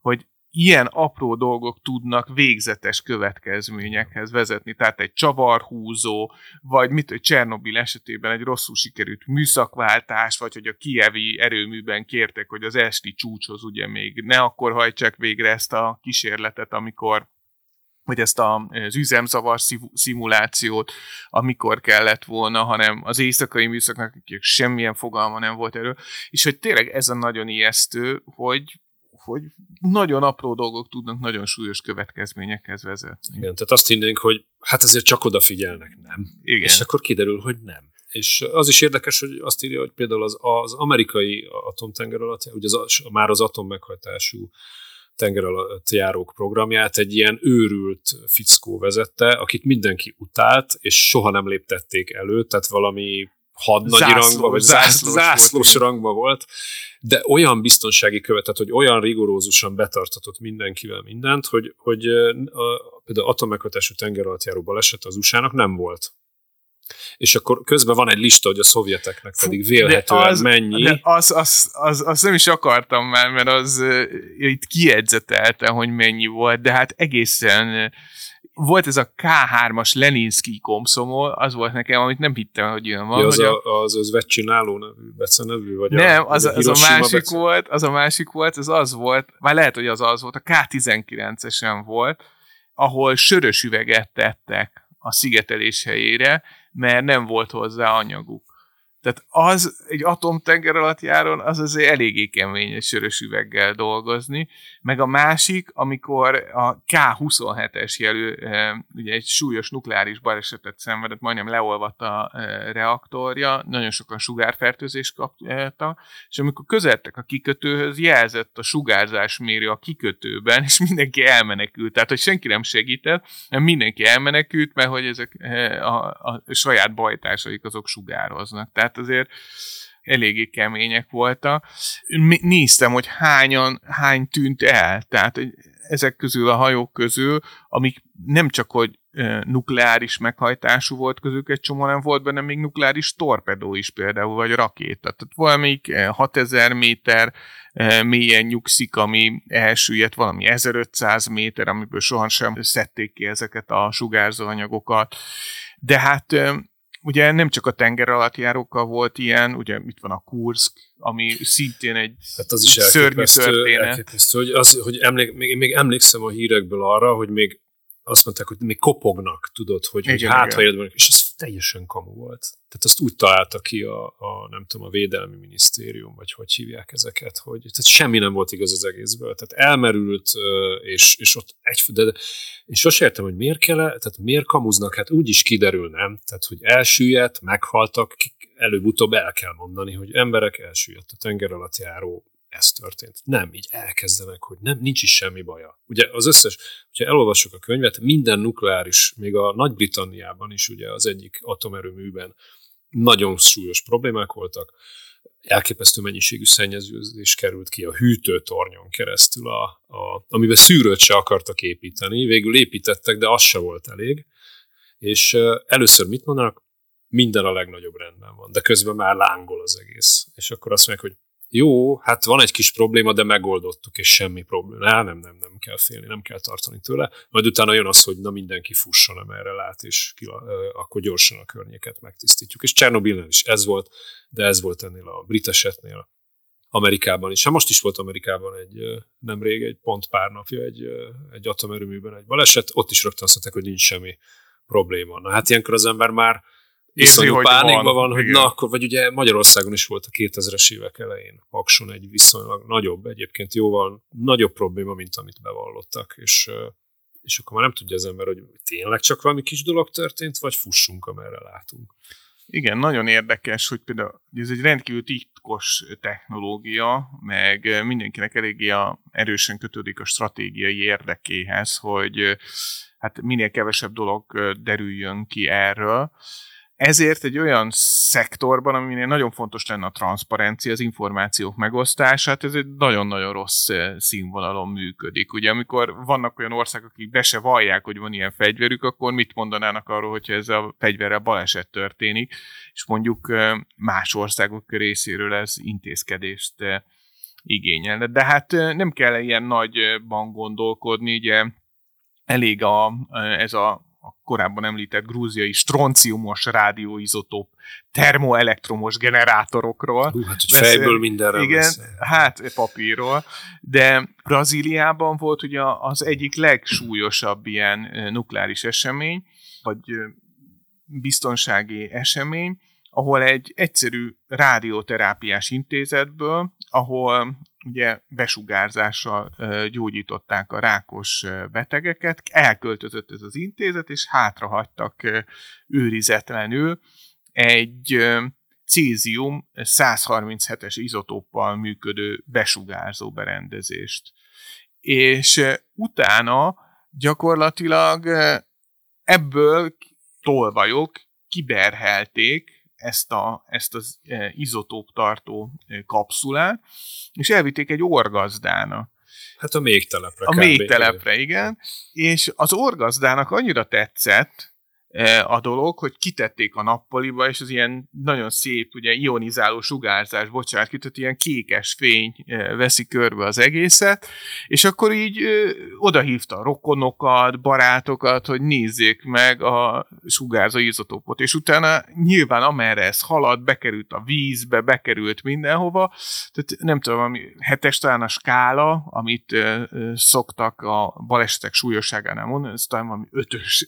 hogy ilyen apró dolgok tudnak végzetes következményekhez vezetni. Tehát egy csavarhúzó, vagy mit, hogy Csernobil esetében egy rosszul sikerült műszakváltás, vagy hogy a kievi erőműben kértek, hogy az esti csúcshoz ugye még ne akkor hajtsák végre ezt a kísérletet, amikor vagy ezt a, az üzemzavar szimulációt, amikor kellett volna, hanem az éjszakai műszaknak semmilyen fogalma nem volt erről, és hogy tényleg ez a nagyon ijesztő, hogy hogy nagyon apró dolgok tudnak nagyon súlyos következményekhez vezetni. Igen, tehát azt hinnénk, hogy hát azért csak odafigyelnek, nem? Igen. És akkor kiderül, hogy nem. És az is érdekes, hogy azt írja, hogy például az, az amerikai atomtenger alatt, ugye az, már az atom meghajtású tenger alatt járók programját egy ilyen őrült fickó vezette, akit mindenki utált, és soha nem léptették elő, tehát valami hadnagyi rangba, vagy zászlós, zászlós volt, rangba volt, de olyan biztonsági követet, hogy olyan rigorózusan betartatott mindenkivel mindent, hogy, hogy a, például atommeghatású tenger alatt járó baleset az USA-nak nem volt. És akkor közben van egy lista, hogy a szovjeteknek pedig vélhetően az, mennyi. De az, az, az, az, nem is akartam már, mert az itt kiedzeteltem, hogy mennyi volt, de hát egészen uh, volt ez a K3-as Leninski komszomol, az volt nekem, amit nem hittem, hogy jön van. Ja, az, a, a, az özvecsináló nevű, Bece nevű? Vagy nem, a, az, az, a másik Bece? volt, az a másik volt, az az volt, már lehet, hogy az az volt, a K19-esen volt, ahol sörös üveget tettek a szigetelés helyére, mert nem volt hozzá anyaguk. Tehát az egy atomtenger alatt járon, az azért eléggé kemény egy sörös üveggel dolgozni. Meg a másik, amikor a K27-es jelű, eh, ugye egy súlyos nukleáris balesetet szenvedett, majdnem leolvadt a eh, reaktorja, nagyon sokan sugárfertőzést kaptak, és amikor közeltek a kikötőhöz, jelzett a sugárzásmérő a kikötőben, és mindenki elmenekült. Tehát, hogy senki nem segített, mindenki elmenekült, mert hogy ezek eh, a, a saját bajtársaik azok sugároznak. Tehát tehát azért eléggé kemények voltak. Néztem, hogy hányan, hány tűnt el, tehát ezek közül a hajók közül, amik nem csak, hogy nukleáris meghajtású volt közük egy csomó, nem volt benne még nukleáris torpedó is például, vagy rakéta. Tehát valamelyik 6000 méter mélyen nyugszik, ami elsüllyedt, valami 1500 méter, amiből sohasem szedték ki ezeket a sugárzó anyagokat. De hát ugye nem csak a tenger alatt járókkal volt ilyen, ugye itt van a Kursk, ami szintén egy hát az is szörnyű történet. Elképesztő, hogy, az, hogy emlék, még, még emlékszem a hírekből arra, hogy még azt mondták, hogy még kopognak, tudod, hogy, igen, hogy hát, ha és ez teljesen kamu volt. Tehát azt úgy találta ki a, a, nem tudom, a Védelmi Minisztérium, vagy hogy hívják ezeket, hogy tehát semmi nem volt igaz az egészből. Tehát elmerült, és, és ott egy, de, de én sosem értem, hogy miért kell, tehát miért kamuznak, hát úgy is kiderül, nem? Tehát, hogy elsüllyedt, meghaltak, előbb-utóbb el kell mondani, hogy emberek elsüllyedt a tenger alatt járó ez történt. Nem, így elkezdenek, hogy nem, nincs is semmi baja. Ugye az összes, hogyha elolvassuk a könyvet, minden nukleáris, még a Nagy-Britanniában is ugye az egyik atomerőműben nagyon súlyos problémák voltak, elképesztő mennyiségű szennyeződés került ki a hűtőtornyon keresztül, a, a, amiben szűrőt se akartak építeni, végül építettek, de az se volt elég. És először mit mondanak? Minden a legnagyobb rendben van, de közben már lángol az egész. És akkor azt mondják, hogy jó, hát van egy kis probléma, de megoldottuk, és semmi probléma. Á, nem, nem, nem kell félni, nem kell tartani tőle. Majd utána jön az, hogy na mindenki fusson, erre lát, és ki, akkor gyorsan a környéket megtisztítjuk. És Csernobilnél is ez volt, de ez volt ennél a brit esetnél, Amerikában is. Hát most is volt Amerikában egy nemrég, egy pont pár napja egy, egy atomerőműben egy baleset, ott is rögtön azt mondták, hogy nincs semmi probléma. Na hát ilyenkor az ember már iszonyú pánikban van, van hogy igen. na akkor, vagy ugye Magyarországon is volt a 2000-es évek elején Pakson egy viszonylag nagyobb, egyébként jóval nagyobb probléma, mint amit bevallottak, és, és akkor már nem tudja az ember, hogy tényleg csak valami kis dolog történt, vagy fussunk, amerre látunk. Igen, nagyon érdekes, hogy például ez egy rendkívül titkos technológia, meg mindenkinek eléggé a, erősen kötődik a stratégiai érdekéhez, hogy hát minél kevesebb dolog derüljön ki erről ezért egy olyan szektorban, aminél nagyon fontos lenne a transzparencia, az információk megosztását, ez egy nagyon-nagyon rossz eh, színvonalon működik. Ugye amikor vannak olyan országok, akik be se vallják, hogy van ilyen fegyverük, akkor mit mondanának arról, hogyha ez a fegyverrel baleset történik, és mondjuk eh, más országok részéről ez intézkedést eh, igényelne. De hát nem kell ilyen nagyban gondolkodni, ugye elég a, ez a a korábban említett grúziai stronciumos rádióizotóp termoelektromos generátorokról. Hú, hát, hogy fejből mindenre Igen, lesz. hát papírról. De Brazíliában volt ugye az egyik legsúlyosabb ilyen nukleáris esemény, vagy biztonsági esemény, ahol egy egyszerű rádióterápiás intézetből, ahol ugye besugárzással gyógyították a rákos betegeket, elköltözött ez az intézet, és hátrahagytak őrizetlenül egy cézium 137-es izotóppal működő besugárzó berendezést. És utána gyakorlatilag ebből tolvajok kiberhelték ezt, a, ezt az izotóp tartó kapszulát, és elvitték egy orgazdának. Hát a még telepre. A még telepre, igen. És az orgazdának annyira tetszett, a dolog, hogy kitették a nappaliba, és az ilyen nagyon szép, ugye ionizáló sugárzás, bocsánat, kitett ilyen kékes fény veszi körbe az egészet, és akkor így odahívta a rokonokat, barátokat, hogy nézzék meg a sugárzó izotópot, és utána nyilván amerre ez halad, bekerült a vízbe, bekerült mindenhova, tehát nem tudom, ami hetes talán a skála, amit szoktak a balesetek súlyosságánál mondani, ez talán valami ötös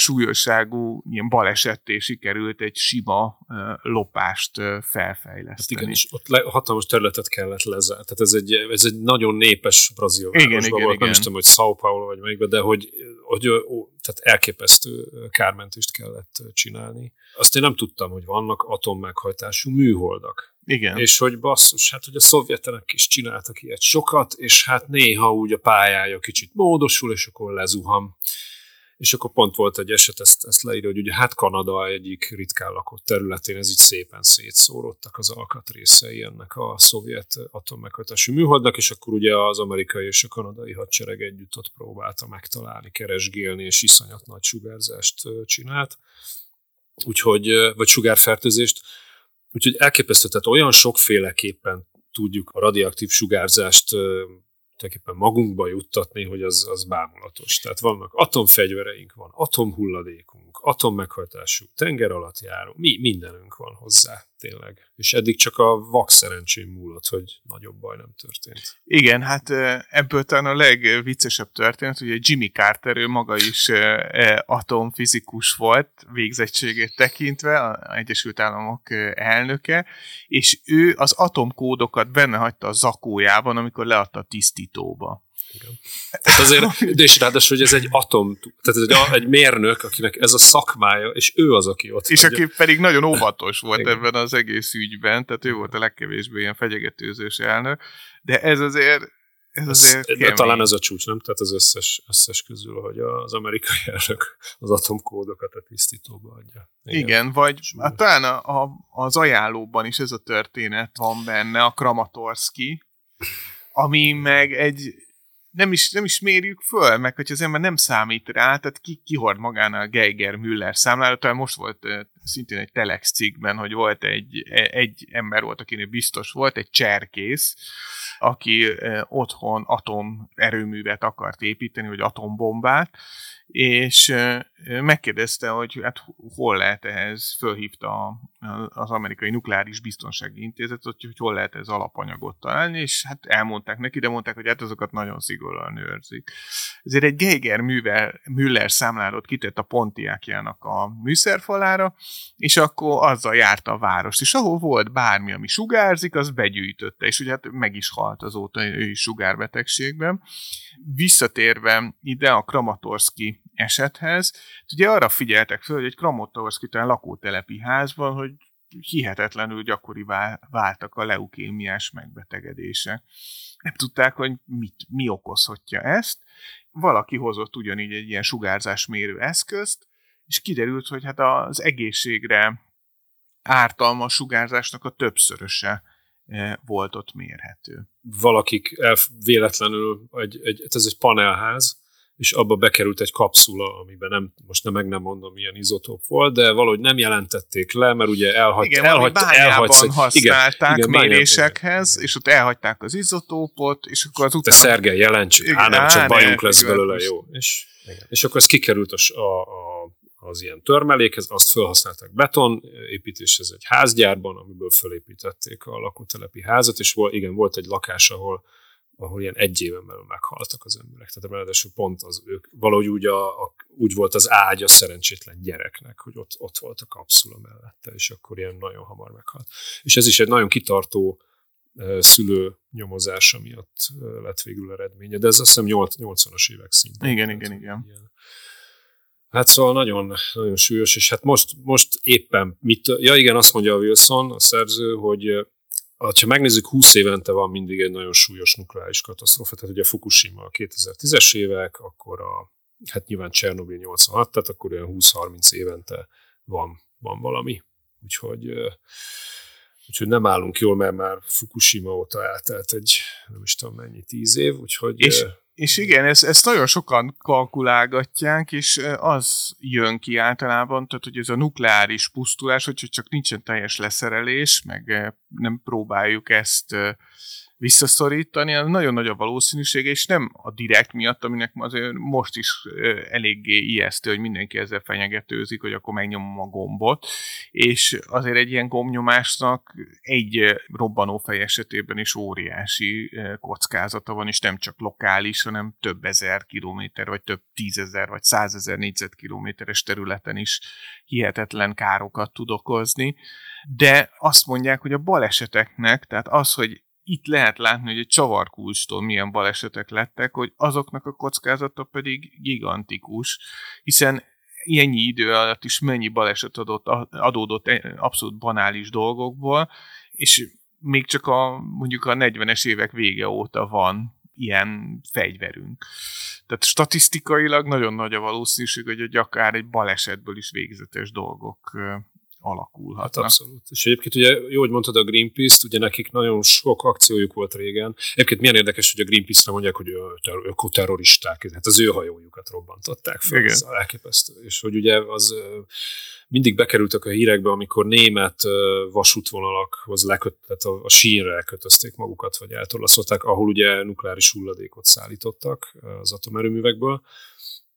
súlyosságú ilyen balesetté sikerült egy sima lopást felfejleszteni. Hát igen, és ott le, hatalmas területet kellett lezárni. Tehát ez egy, ez egy nagyon népes brazil igen, igen, volt, igen. nem is tudom, hogy São Paulo vagy melyikben, de hogy, hogy ó, tehát elképesztő kármentést kellett csinálni. Azt én nem tudtam, hogy vannak atommeghajtású műholdak. Igen. És hogy basszus, hát hogy a szovjetenek is csináltak ilyet sokat, és hát néha úgy a pályája kicsit módosul, és akkor lezuham. És akkor pont volt egy eset, ezt, ezt leírja, hogy ugye hát Kanada egyik ritkán lakott területén, ez így szépen szétszórodtak az alkatrészei ennek a szovjet atommeghatású műholdnak, és akkor ugye az amerikai és a kanadai hadsereg együtt ott próbálta megtalálni, keresgélni, és iszonyat nagy sugárzást csinált, úgyhogy, vagy sugárfertőzést, úgyhogy elképesztő, tehát olyan sokféleképpen tudjuk a radioaktív sugárzást tulajdonképpen magunkba juttatni, hogy az, az bámulatos. Tehát vannak atomfegyvereink, van atomhulladékunk, atommeghajtású, tenger alatt járó, mi, mindenünk van hozzá tényleg. És eddig csak a vak szerencsém múlott, hogy nagyobb baj nem történt. Igen, hát ebből talán a legviccesebb történet, hogy Jimmy Carter, ő maga is atomfizikus volt végzettségét tekintve, az Egyesült Államok elnöke, és ő az atomkódokat benne hagyta a zakójában, amikor leadta a tisztítóba. Igen. Tehát azért, de és ráadásul, hogy ez egy atom, tehát ez egy, egy mérnök, akinek ez a szakmája, és ő az, aki ott És aki pedig nagyon óvatos volt Igen. ebben az egész ügyben, tehát ő volt a legkevésbé ilyen fegyegetőzős elnök, de ez azért ez azért ez, de talán ez a csúcs, nem? Tehát az összes, összes közül, hogy az amerikai elnök az atomkódokat a tisztítóba adja. Igen, Igen vagy hát talán a, a, az ajánlóban is ez a történet van benne, a Kramatorski, ami meg egy nem is, nem is mérjük föl, meg hogy az ember nem számít rá, tehát ki, kihord magánál Geiger Müller számlára, talán most volt szintén egy Telex cikkben, hogy volt egy, egy ember volt, akinek biztos volt, egy cserkész, aki otthon atomerőművet akart építeni, vagy atombombát, és megkérdezte, hogy hát hol lehet ehhez, fölhívta az amerikai nukleáris biztonsági intézet, hogy, hogy hol lehet ez alapanyagot találni, és hát elmondták neki, de mondták, hogy hát azokat nagyon szigorúan őrzik. Ezért egy Geiger Müller, Müller számlálót kitett a Pontiákjának a műszerfalára, és akkor azzal járta a várost, és ahol volt bármi, ami sugárzik, az begyűjtötte, és ugye hát meg is halt azóta ő is sugárbetegségben. Visszatérve ide a Kramatorski esethez, ugye arra figyeltek föl, hogy egy Kramatorski talán lakótelepi házban, hogy hihetetlenül gyakori váltak a leukémiás megbetegedése. Nem tudták, hogy mit, mi okozhatja ezt. Valaki hozott ugyanígy egy ilyen sugárzásmérő eszközt, és kiderült, hogy hát az egészségre ártalmas sugárzásnak a többszöröse eh, volt ott mérhető. Valakik véletlenül, egy, egy, ez egy panelház, és abba bekerült egy kapszula, amiben nem, most nem meg nem mondom, milyen izotóp volt, de valahogy nem jelentették le, mert ugye elhagy, igen, elhagy, elhagysz, használták igen, igen, mérésekhez, igen. és ott elhagyták az izotópot, és akkor az utána... Te Szergej, jelents, igen, á, nem, csak bajunk lesz belőle, jó. És, igen. és akkor ez kikerült a, a, a az ilyen törmelékhez, azt felhasználták beton építéshez egy házgyárban, amiből fölépítették a lakótelepi házat, és volt, igen, volt egy lakás, ahol ahol ilyen egy éven belül meghaltak az emberek. Tehát ráadásul pont az ők, valahogy úgy, a, a, úgy volt az ágy a szerencsétlen gyereknek, hogy ott, ott volt a kapszula mellette, és akkor ilyen nagyon hamar meghalt. És ez is egy nagyon kitartó szülő nyomozása miatt lett végül eredménye, de ez azt hiszem 80-as évek szintén. Igen, igen, igen. Ilyen. Hát szóval nagyon, nagyon súlyos, és hát most, most éppen mit, ja igen, azt mondja a Wilson, a szerző, hogy ha megnézzük, 20 évente van mindig egy nagyon súlyos nukleáris katasztrófa, tehát ugye Fukushima a 2010-es évek, akkor a, hát nyilván Csernobyl 86, tehát akkor olyan 20-30 évente van, van valami. Úgyhogy, úgyhogy nem állunk jól, mert már Fukushima óta eltelt egy, nem is tudom mennyi, 10 év, úgyhogy... És, és igen, ezt, ezt nagyon sokan kalkulálgatják, és az jön ki általában, tehát hogy ez a nukleáris pusztulás, hogyha csak nincsen teljes leszerelés, meg nem próbáljuk ezt visszaszorítani, az nagyon nagy a valószínűsége, és nem a direkt miatt, aminek azért most is eléggé ijesztő, hogy mindenki ezzel fenyegetőzik, hogy akkor megnyomom a gombot, és azért egy ilyen gombnyomásnak egy robbanófej esetében is óriási kockázata van, és nem csak lokális, hanem több ezer kilométer, vagy több tízezer, vagy százezer négyzetkilométeres területen is hihetetlen károkat tud okozni. De azt mondják, hogy a baleseteknek, tehát az, hogy itt lehet látni, hogy egy csavarkulcstól milyen balesetek lettek, hogy azoknak a kockázata pedig gigantikus, hiszen ennyi idő alatt is mennyi baleset adott, adódott e, abszolút banális dolgokból, és még csak a mondjuk a 40-es évek vége óta van ilyen fegyverünk. Tehát statisztikailag nagyon nagy a valószínűség, hogy akár egy balesetből is végzetes dolgok alakulhatnak. Hát abszolút. És egyébként ugye jó, hogy mondtad a Greenpeace-t, ugye nekik nagyon sok akciójuk volt régen. Egyébként milyen érdekes, hogy a Greenpeace-re mondják, hogy ökoterroristák, hát az ő hajójukat robbantották fel. Igen. Ez elképesztő. És hogy ugye az mindig bekerültek a hírekbe, amikor német vasútvonalakhoz leköt, tehát a, a sínre elkötözték magukat, vagy eltorlaszolták, ahol ugye nukleáris hulladékot szállítottak az atomerőművekből,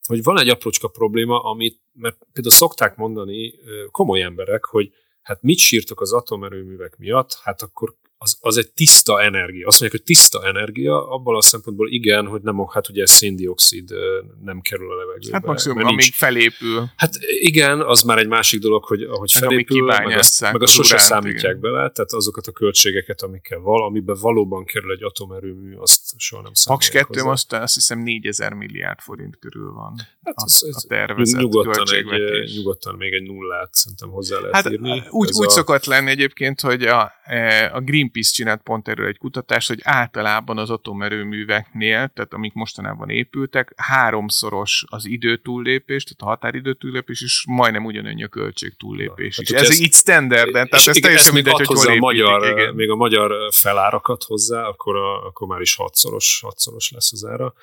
hogy van egy aprócska probléma, amit, mert például szokták mondani komoly emberek, hogy hát mit sírtok az atomerőművek miatt, hát akkor az, az egy tiszta energia. Azt mondják, hogy tiszta energia, abban a szempontból igen, hogy nem, hát ugye széndiokszid nem kerül a levegőbe. Hát maximum, amíg nincs. felépül. Hát igen, az már egy másik dolog, hogy ahogy meg felépül, meg azt, meg azt sose uránt, számítják igen. bele, tehát azokat a költségeket, amikkel val, amiben valóban kerül egy atomerőmű, azt soha nem számítják. Paks 2 most azt hiszem 4000 milliárd forint körül van. Hát a, az, a tervezett nyugodtan, egy, nyugodtan még egy nullát szerintem hozzá lehet hát, írni. Úgy, úgy a... szokott lenni egyébként, hogy a, e, a Green Greenpeace csinált pont erről egy kutatást, hogy általában az atomerőműveknél, tehát amik mostanában épültek, háromszoros az idő túllépés, tehát a határidő túllépés, és majdnem ugyanannyi a költség túllépés is. Ez, ez így standarden, tehát ez teljesen mindegy, hogy hol a magyar, igen. még a magyar felárakat hozzá, akkor, a, akkor már is hatszoros, hatszoros lesz az ára.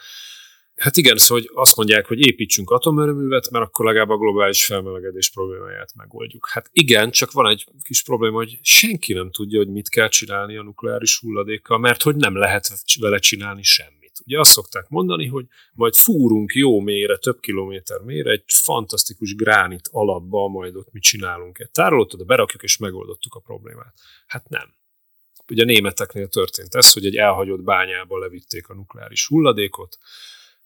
Hát igen, szóval hogy azt mondják, hogy építsünk atomerőművet, mert akkor legalább a globális felmelegedés problémáját megoldjuk. Hát igen, csak van egy kis probléma, hogy senki nem tudja, hogy mit kell csinálni a nukleáris hulladékkal, mert hogy nem lehet vele csinálni semmit. Ugye azt szokták mondani, hogy majd fúrunk jó mélyre, több kilométer mélyre, egy fantasztikus gránit alapba, majd ott mit csinálunk. Egy tárolót oda berakjuk, és megoldottuk a problémát. Hát nem. Ugye a németeknél történt ez, hogy egy elhagyott bányába levitték a nukleáris hulladékot,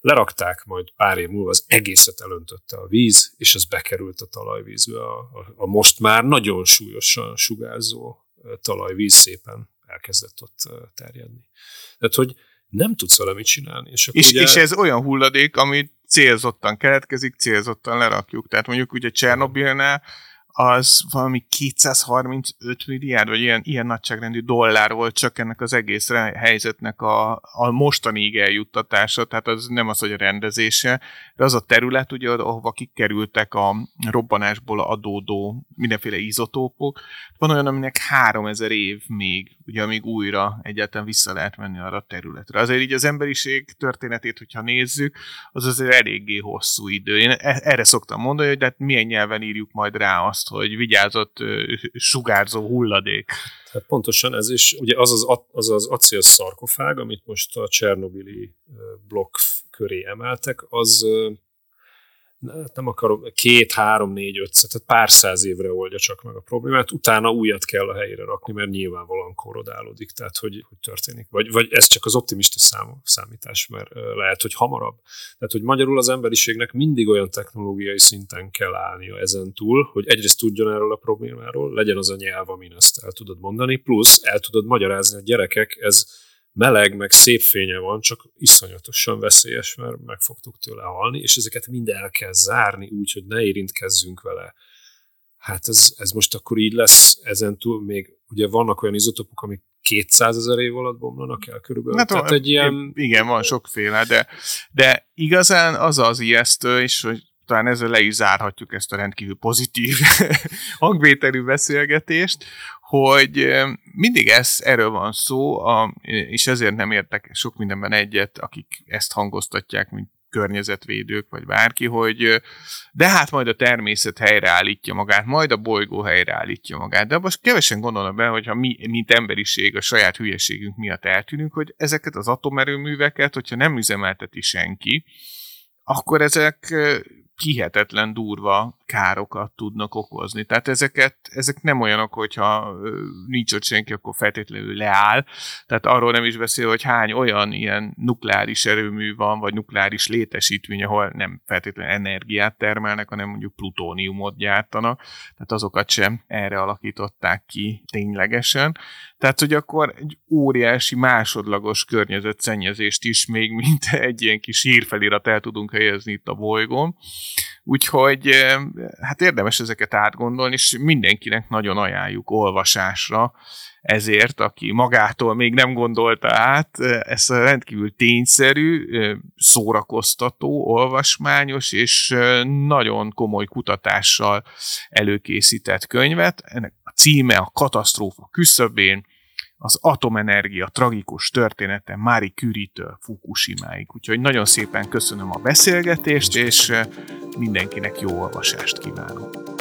lerakták, majd pár év múlva az egészet elöntötte a víz, és az bekerült a talajvízbe. A, a, a most már nagyon súlyosan sugárzó talajvíz szépen elkezdett ott terjedni. Tehát, hogy nem tudsz vele mit csinálni. És, és, ugye... és ez olyan hulladék, ami célzottan keletkezik, célzottan lerakjuk. Tehát mondjuk ugye Csernobilnál az valami 235 milliárd, vagy ilyen, ilyen nagyságrendű dollár volt csak ennek az egész helyzetnek a, a mostani eljuttatása, tehát az nem az, hogy a rendezése, de az a terület, ugye, ahova kikerültek a robbanásból adódó mindenféle izotópok, van olyan, aminek 3000 év még ugye amíg újra egyáltalán vissza lehet menni arra a területre. Azért így az emberiség történetét, hogyha nézzük, az azért eléggé hosszú idő. Én e- erre szoktam mondani, hogy hát milyen nyelven írjuk majd rá azt, hogy vigyázott sugárzó hulladék. Hát pontosan ez is, ugye az az, az, az acél szarkofág, amit most a Csernobili blokk köré emeltek, az nem akarom, két, három, négy, öt, tehát pár száz évre oldja csak meg a problémát, utána újat kell a helyére rakni, mert nyilvánvalóan korodálódik, tehát hogy, hogy történik. Vagy, vagy ez csak az optimista szám, számítás, mert lehet, hogy hamarabb. Tehát, hogy magyarul az emberiségnek mindig olyan technológiai szinten kell állnia ezen túl, hogy egyrészt tudjon erről a problémáról, legyen az a nyelv, amin ezt el tudod mondani, plusz el tudod magyarázni a gyerekek, ez meleg, meg szép fénye van, csak iszonyatosan veszélyes, mert meg fogtuk tőle halni, és ezeket mind el kell zárni úgy, hogy ne érintkezzünk vele. Hát ez, ez most akkor így lesz ezen túl, még ugye vannak olyan izotopok, amik 200 ezer év alatt bomlanak el körülbelül. Hát, Tehát egy ilyen... Igen, van sokféle, de, de igazán az az ijesztő, és hogy talán ezzel le is zárhatjuk ezt a rendkívül pozitív hangvételű beszélgetést, hogy mindig ez, erről van szó, a, és ezért nem értek sok mindenben egyet, akik ezt hangoztatják, mint környezetvédők, vagy bárki, hogy de hát majd a természet helyreállítja magát, majd a bolygó helyreállítja magát. De most kevesen gondolnak be, hogyha mi, mint emberiség, a saját hülyeségünk miatt eltűnünk, hogy ezeket az atomerőműveket, hogyha nem üzemelteti senki, akkor ezek hihetetlen durva károkat tudnak okozni. Tehát ezeket, ezek nem olyanok, hogyha nincs ott senki, akkor feltétlenül leáll. Tehát arról nem is beszél, hogy hány olyan ilyen nukleáris erőmű van, vagy nukleáris létesítmény, ahol nem feltétlenül energiát termelnek, hanem mondjuk plutóniumot gyártanak. Tehát azokat sem erre alakították ki ténylegesen. Tehát, hogy akkor egy óriási másodlagos környezetszennyezést is még mint egy ilyen kis hírfelirat el tudunk helyezni itt a bolygón. Úgyhogy hát érdemes ezeket átgondolni, és mindenkinek nagyon ajánljuk olvasásra, ezért, aki magától még nem gondolta át, ezt a rendkívül tényszerű, szórakoztató, olvasmányos és nagyon komoly kutatással előkészített könyvet. Ennek a címe a Katasztrófa küszöbén, az atomenergia tragikus története Mári Curie-től Fukushimáig. Úgyhogy nagyon szépen köszönöm a beszélgetést, és mindenkinek jó olvasást kívánok.